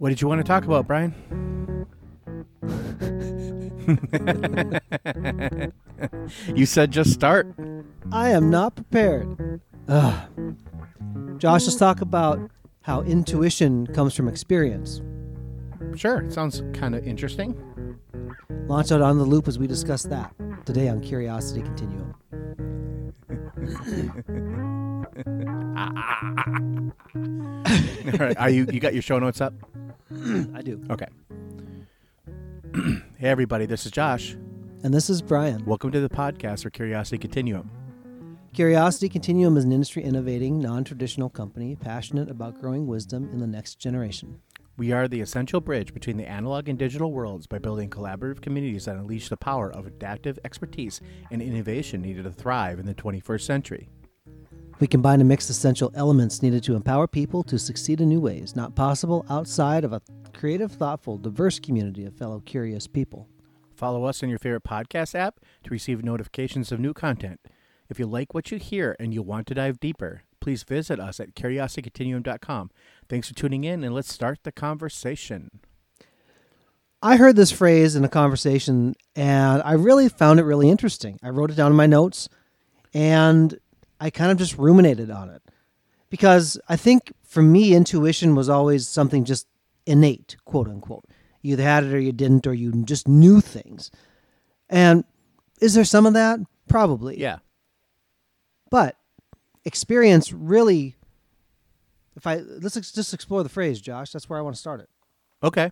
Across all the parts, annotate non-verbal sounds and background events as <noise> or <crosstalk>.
What did you want to talk about, Brian? <laughs> you said just start. I am not prepared. Ugh. Josh, let's talk about how intuition comes from experience. Sure, sounds kind of interesting. Launch out on the loop as we discuss that today on Curiosity Continuum. <laughs> <laughs> All right, are you you got your show notes up? <clears throat> I do. Okay. <clears throat> hey everybody, this is Josh. And this is Brian. Welcome to the podcast for Curiosity Continuum. Curiosity Continuum is an industry innovating, non traditional company passionate about growing wisdom in the next generation. We are the essential bridge between the analog and digital worlds by building collaborative communities that unleash the power of adaptive expertise and innovation needed to thrive in the 21st century. We combine and mix essential elements needed to empower people to succeed in new ways, not possible outside of a creative, thoughtful, diverse community of fellow curious people. Follow us on your favorite podcast app to receive notifications of new content. If you like what you hear and you want to dive deeper, please visit us at curiositycontinuum.com. Thanks for tuning in, and let's start the conversation. I heard this phrase in a conversation and I really found it really interesting. I wrote it down in my notes and I kind of just ruminated on it. Because I think for me, intuition was always something just innate, quote unquote. You either had it or you didn't, or you just knew things. And is there some of that? Probably. Yeah. But experience really if I let's ex- just explore the phrase, Josh. That's where I want to start it. Okay.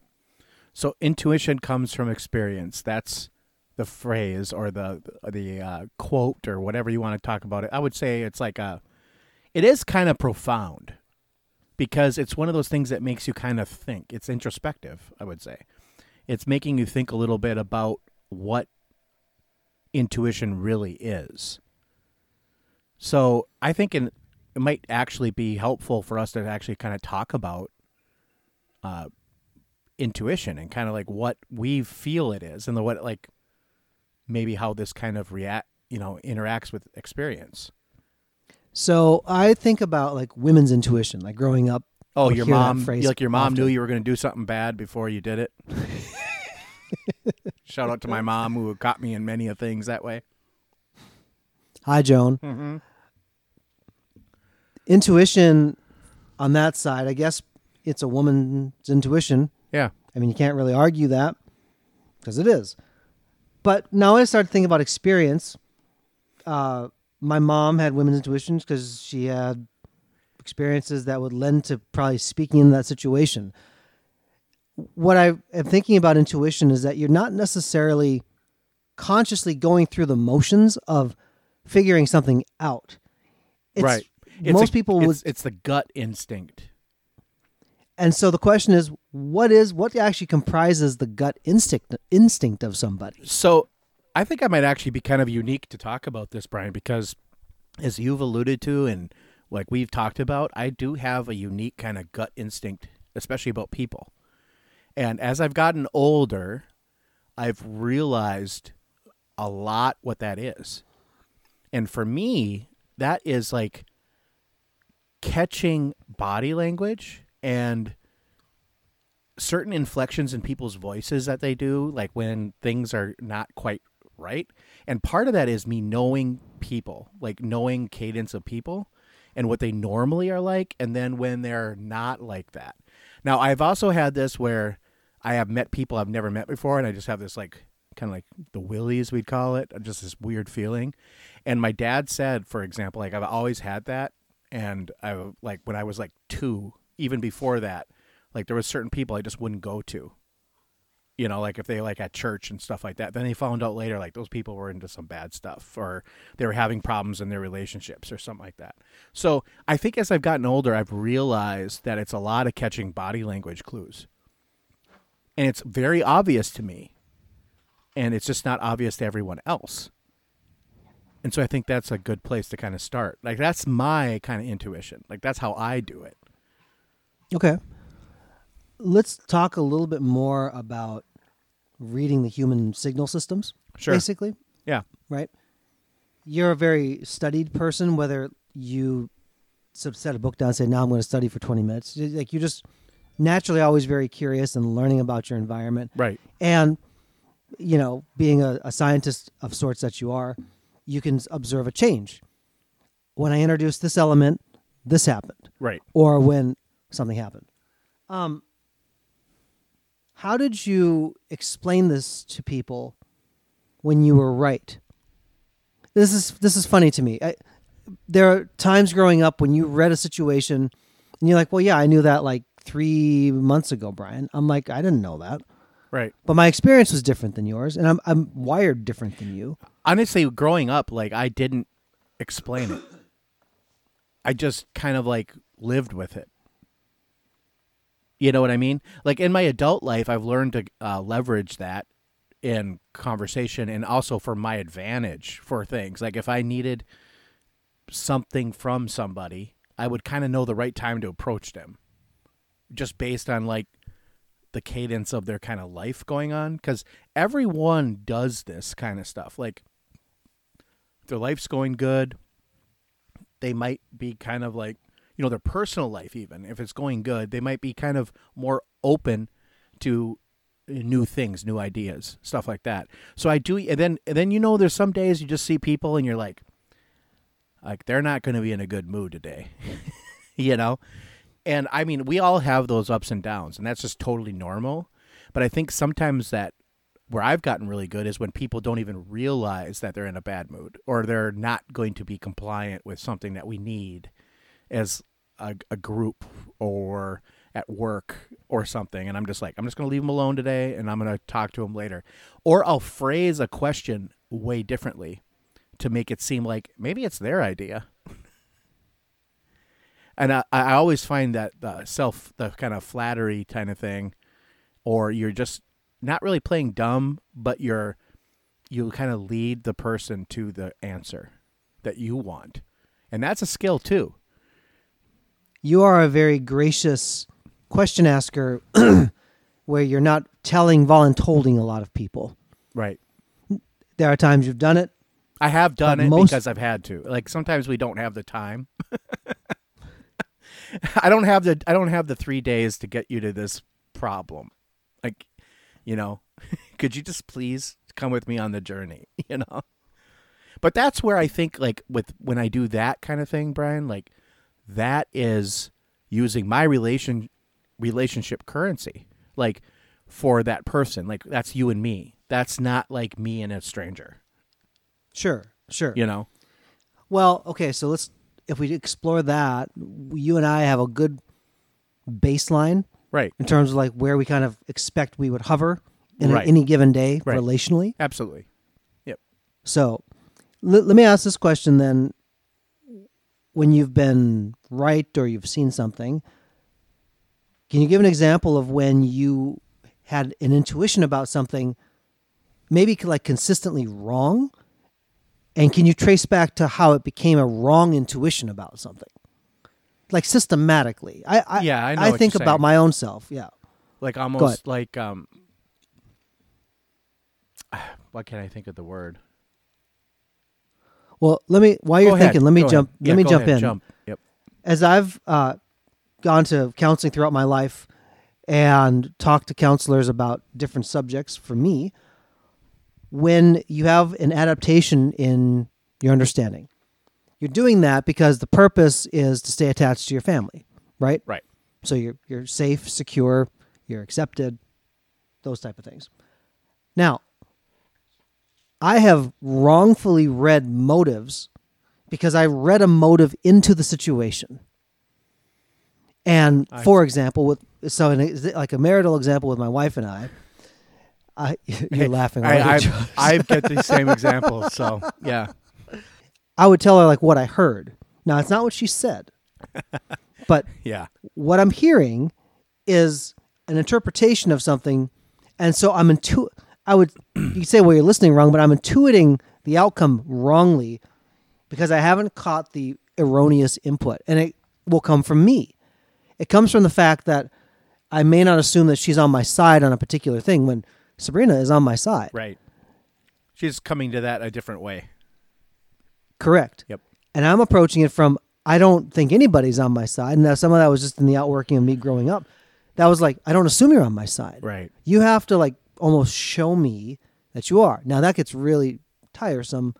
So intuition comes from experience. That's the phrase or the the uh, quote or whatever you want to talk about it. I would say it's like a it is kind of profound because it's one of those things that makes you kind of think. It's introspective, I would say. It's making you think a little bit about what intuition really is. So, I think in, it might actually be helpful for us to actually kind of talk about uh, intuition and kind of like what we feel it is and the what like maybe how this kind of react you know interacts with experience So I think about like women's intuition, like growing up. Oh your mom like your mom knew you were going to do something bad before you did it <laughs> shout out to my mom who caught me in many of things that way Hi, Joan. mm-hmm. Intuition on that side, I guess it's a woman's intuition. yeah I mean, you can't really argue that because it is. But now I started thinking about experience. Uh, my mom had women's intuitions because she had experiences that would lend to probably speaking in that situation. What I am thinking about intuition is that you're not necessarily consciously going through the motions of figuring something out. It's, right It's most a- people would it's, it's the gut instinct And so the question is, what is what actually comprises the gut instinct instinct of somebody? So I think I might actually be kind of unique to talk about this, Brian, because as you've alluded to and like we've talked about, I do have a unique kind of gut instinct, especially about people. And as I've gotten older, I've realized a lot what that is. And for me, that is like catching body language and certain inflections in people's voices that they do, like when things are not quite right. And part of that is me knowing people, like knowing cadence of people and what they normally are like, and then when they're not like that. Now, I've also had this where I have met people I've never met before, and I just have this like kind of like the willies we'd call it, uh, just this weird feeling. And my dad said, for example, like I've always had that, and I like when I was like two, even before that, like there was certain people I just wouldn't go to. You know, like if they like at church and stuff like that. Then they found out later like those people were into some bad stuff or they were having problems in their relationships or something like that. So I think as I've gotten older, I've realized that it's a lot of catching body language clues. And it's very obvious to me. And it's just not obvious to everyone else. And so I think that's a good place to kind of start. Like that's my kind of intuition. Like that's how I do it. Okay. Let's talk a little bit more about reading the human signal systems. Sure. Basically, Yeah. right? You're a very studied person, whether you set a book down and say, now I'm going to study for 20 minutes. Like you just naturally always very curious and learning about your environment. Right. And, you know, being a, a scientist of sorts that you are, you can observe a change. When I introduced this element, this happened. Right. Or when something happened. Um, how did you explain this to people when you were right? This is this is funny to me. I, there are times growing up when you read a situation and you're like, "Well, yeah, I knew that like 3 months ago, Brian." I'm like, "I didn't know that." Right. But my experience was different than yours and I'm I'm wired different than you. Honestly, growing up, like I didn't explain it. I just kind of like lived with it. You know what I mean? Like in my adult life, I've learned to uh, leverage that in conversation and also for my advantage for things. Like if I needed something from somebody, I would kind of know the right time to approach them just based on like the cadence of their kind of life going on because everyone does this kind of stuff like their life's going good they might be kind of like you know their personal life even if it's going good they might be kind of more open to uh, new things new ideas stuff like that. So i do and then and then you know there's some days you just see people and you're like like they're not going to be in a good mood today <laughs> you know? And i mean we all have those ups and downs and that's just totally normal. But i think sometimes that where i've gotten really good is when people don't even realize that they're in a bad mood or they're not going to be compliant with something that we need as a, a group or at work or something and i'm just like i'm just going to leave them alone today and i'm going to talk to them later. Or i'll phrase a question way differently to make it seem like maybe it's their idea. And I, I always find that the self the kind of flattery kind of thing or you're just not really playing dumb but you're you kind of lead the person to the answer that you want. And that's a skill too You are a very gracious question asker <clears throat> where you're not telling voluntolding a lot of people. right There are times you've done it. I have done it most- because I've had to. Like sometimes we don't have the time. <laughs> I don't have the I don't have the 3 days to get you to this problem. Like, you know, <laughs> could you just please come with me on the journey, <laughs> you know? But that's where I think like with when I do that kind of thing, Brian, like that is using my relation relationship currency. Like for that person, like that's you and me. That's not like me and a stranger, Sure, sure. you know? Well, okay, so let's if we explore that, you and I have a good baseline Right. in terms of like where we kind of expect we would hover in Right. any given day Right. relationally. Absolutely. Yep. So, l- let me ask this question then. When you've been right or you've seen something, can you give an example of when you had an intuition about something, maybe like consistently wrong? And can you trace back to how it became a wrong intuition about something? Like systematically. I, I Yeah, I know I think about my own self. Yeah. Like almost like um <sighs> what can I think of the word? Well, let me while you're thinking, let me Go jump. Yeah, let me jump ahead. in. Jump. Yep. as I've uh, gone to counseling throughout my life and talked to counselors about different subjects for me, when you have an adaptation in your understanding, you're doing that because the purpose is to stay attached to your family, right? Right. So you're you're safe, secure, you're accepted, those type of things. Now, I have wrongfully read motives because I read a motive into the situation. And I for example, with so an, like a marital example with my wife and I, I <laughs> you're laughing. I. I <laughs> get the same example. So yeah. I would tell her like what I heard. Now it's not what she said, but <laughs> Yeah. what I'm hearing is an interpretation of something, and so I'm intu. I would you say well you're listening wrong, but I'm intuiting the outcome wrongly because I haven't caught the erroneous input, and it will come from me. It comes from the fact that I may not assume that she's on my side on a particular thing when Sabrina is on my side. Right. She's coming to that a different way. Correct. Yep. And I'm approaching it from I don't think anybody's on my side. Now some of that was just in the outworking of me growing up. that was like I don't assume you're on my side. Right. You have to like almost show me that you are. Now that gets really tiresome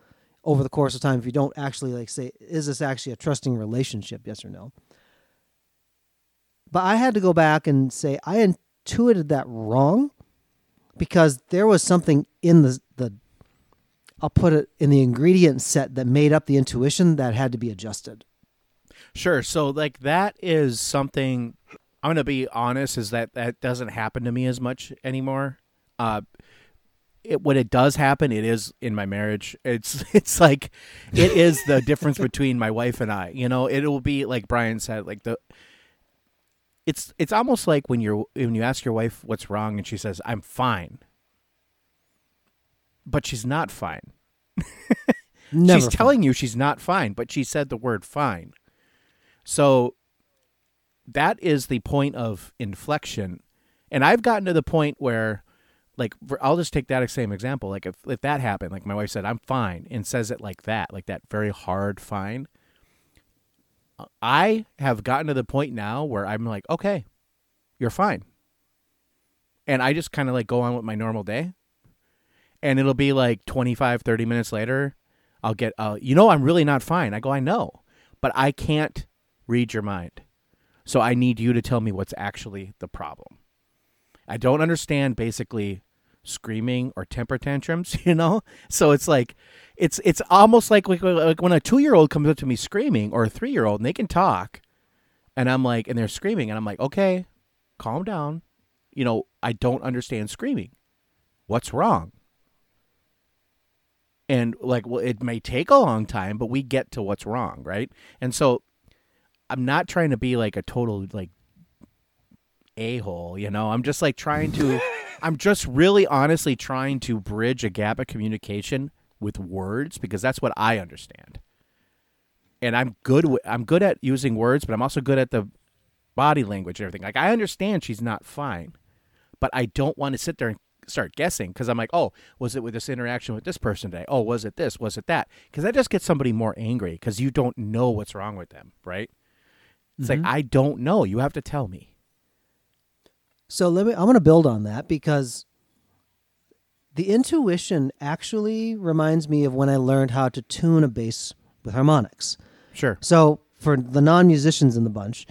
over the course of time if you don't actually like say is this actually a trusting relationship yes or no. But I had to go back and say I intuited that wrong because there was something in the the I'll put it in the ingredient set that made up the intuition that had to be adjusted. Sure. So like that is something I'm gonna be honest is that that doesn't happen to me as much anymore. Uh, it, when it does happen, it is in my marriage. It's <laughs> it's like it is the difference <laughs> between my wife and I. You know, it will be like Brian said, like the. It's it's almost like when you're when you ask your wife what's wrong and she says I'm fine, but she's not fine. <laughs> She's fun. telling you she's not fine, but she said the word fine. So that is the point of inflection. And I've gotten to the point where like for- I'll just take that same example. Like if if that happened, like my wife said I'm fine and says it like that, like that very hard fine. I have gotten to the point now where I'm like, okay, you're fine. And I just kind of like go on with my normal day. And it'll be like 25, 30 minutes later, I'll get, uh, you know, I'm really not fine. I go, I know, but I can't read your mind. So I need you to tell me what's actually the problem. I don't understand basically screaming or temper tantrums, <laughs> you know? So it's like it's it's almost like like, like when a 2-year-old comes up to me screaming or a 3-year-old and they can talk and I'm like and they're screaming and I'm like, "Okay, calm down. You know, I don't understand screaming. What's wrong?" And like well it may take a long time, but we get to what's wrong, right? And so I'm not trying to be like a total like a hole, you know. I'm just like trying to <laughs> I'm just really honestly trying to bridge a gap of communication with words because that's what I understand. And I'm good with, I'm good at using words, but I'm also good at the body language and everything. Like I understand she's not fine, but I don't want to sit there and start guessing because I'm like, oh, was it with this interaction with this person today? Oh, was it this? Was it that? Because that just gets somebody more angry because you don't know what's wrong with them, right? It's like mm-hmm. I don't know. You have to tell me. So let me. I'm going to build on that because the intuition actually reminds me of when I learned how to tune a bass with harmonics. Sure. So for the non-musicians in the bunch,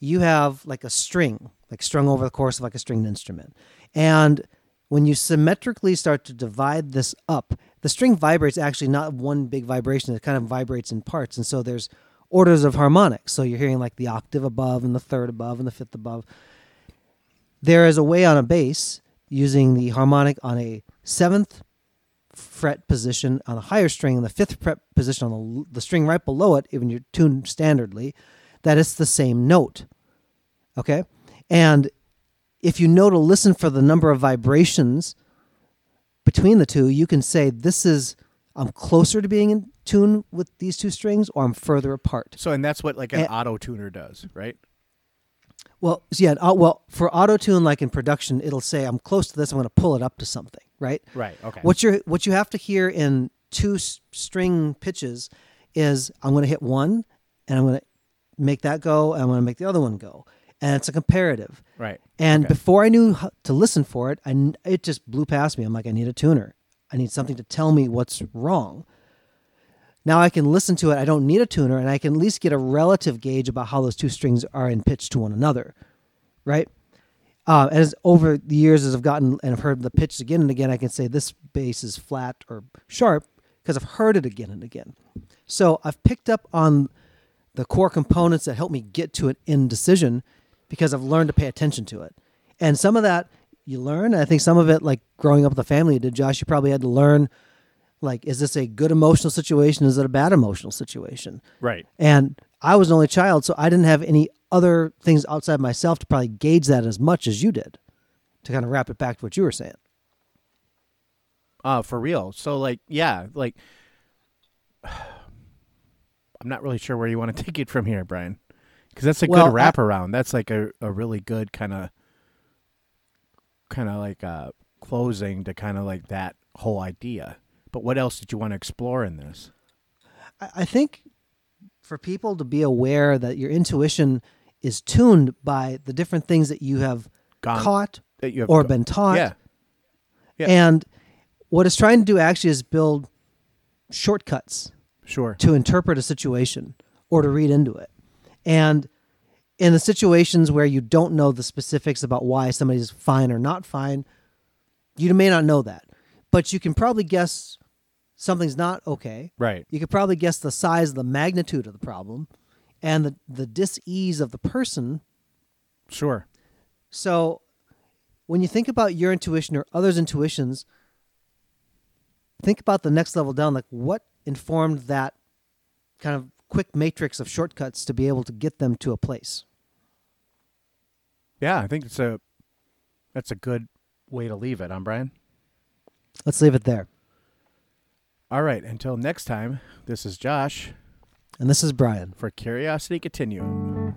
you have like a string, like strung over the course of like a stringed instrument, and when you symmetrically start to divide this up, the string vibrates actually not one big vibration. It kind of vibrates in parts, and so there's orders of harmonics. So you're hearing like the octave above and the third above and the fifth above. There is a way on a bass using the harmonic on a seventh fret position on a higher string and the fifth fret position on the, the string right below it, even you're tuned standardly, that it's the same note. Okay? And if you know to listen for the number of vibrations between the two, you can say, This is, I'm closer to being in tune with these two strings, or I'm further apart. So, and that's what like an auto tuner does, right? Well, yeah, uh, well, for auto tune, like in production, it'll say, I'm close to this, I'm going to pull it up to something, right? Right. Okay. What you what you have to hear in two s- string pitches is I'm going to hit one and I'm going to make that go and I'm going to make the other one go. And it's a comparative. right. And Okay. before I knew to listen for it, I, it just blew past me. I'm like, I need a tuner. I need something to tell me what's wrong. Now I can listen to it. I don't need a tuner, and I can at least get a relative gauge about how those two strings are in pitch to one another, right? Uh, as over the years, as I've gotten and I've heard the pitch again and again, I can say this bass is flat or sharp because I've heard it again and again. So I've picked up on the core components that help me get to an indecision because I've learned to pay attention to it. And some of that you learn. I think some of it, like growing up with a family, did Josh, you probably had to learn, like, is this a good emotional situation? Is it a bad emotional situation? Right. And I was an only child, so I didn't have any other things outside myself to probably gauge that as much as you did. To kind of wrap it back to what you were saying. Uh, for real. So like, yeah, like, <sighs> I'm not really sure where you want to <laughs> take it from here, Brian, because that's a Well, good I- wraparound. That's like a, a really good kind of, kind of like uh closing to kind of like that whole idea. But what else did you want to explore in this? I think for people to be aware that your intuition is tuned by the different things that you have Gone- caught that you have or go- been taught. Yeah. Yeah. And what it's trying to do actually is build shortcuts Sure. to interpret a situation or to read into it. And in the situations where you don't know the specifics about why somebody's fine or not fine, you may not know that. But you can probably guess something's not okay. Right. You could probably guess the size, the magnitude of the problem, and the, the dis-ease of the person. Sure. So when you think about your intuition or others' intuitions, think about the next level down. Like what informed that kind of quick matrix of shortcuts to be able to get them to a place? Yeah, I think it's a that's a good way to leave it, huh, Brian? Let's leave it there. All right, until next time, this is Josh And this is Brian. for Curiosity Continuum.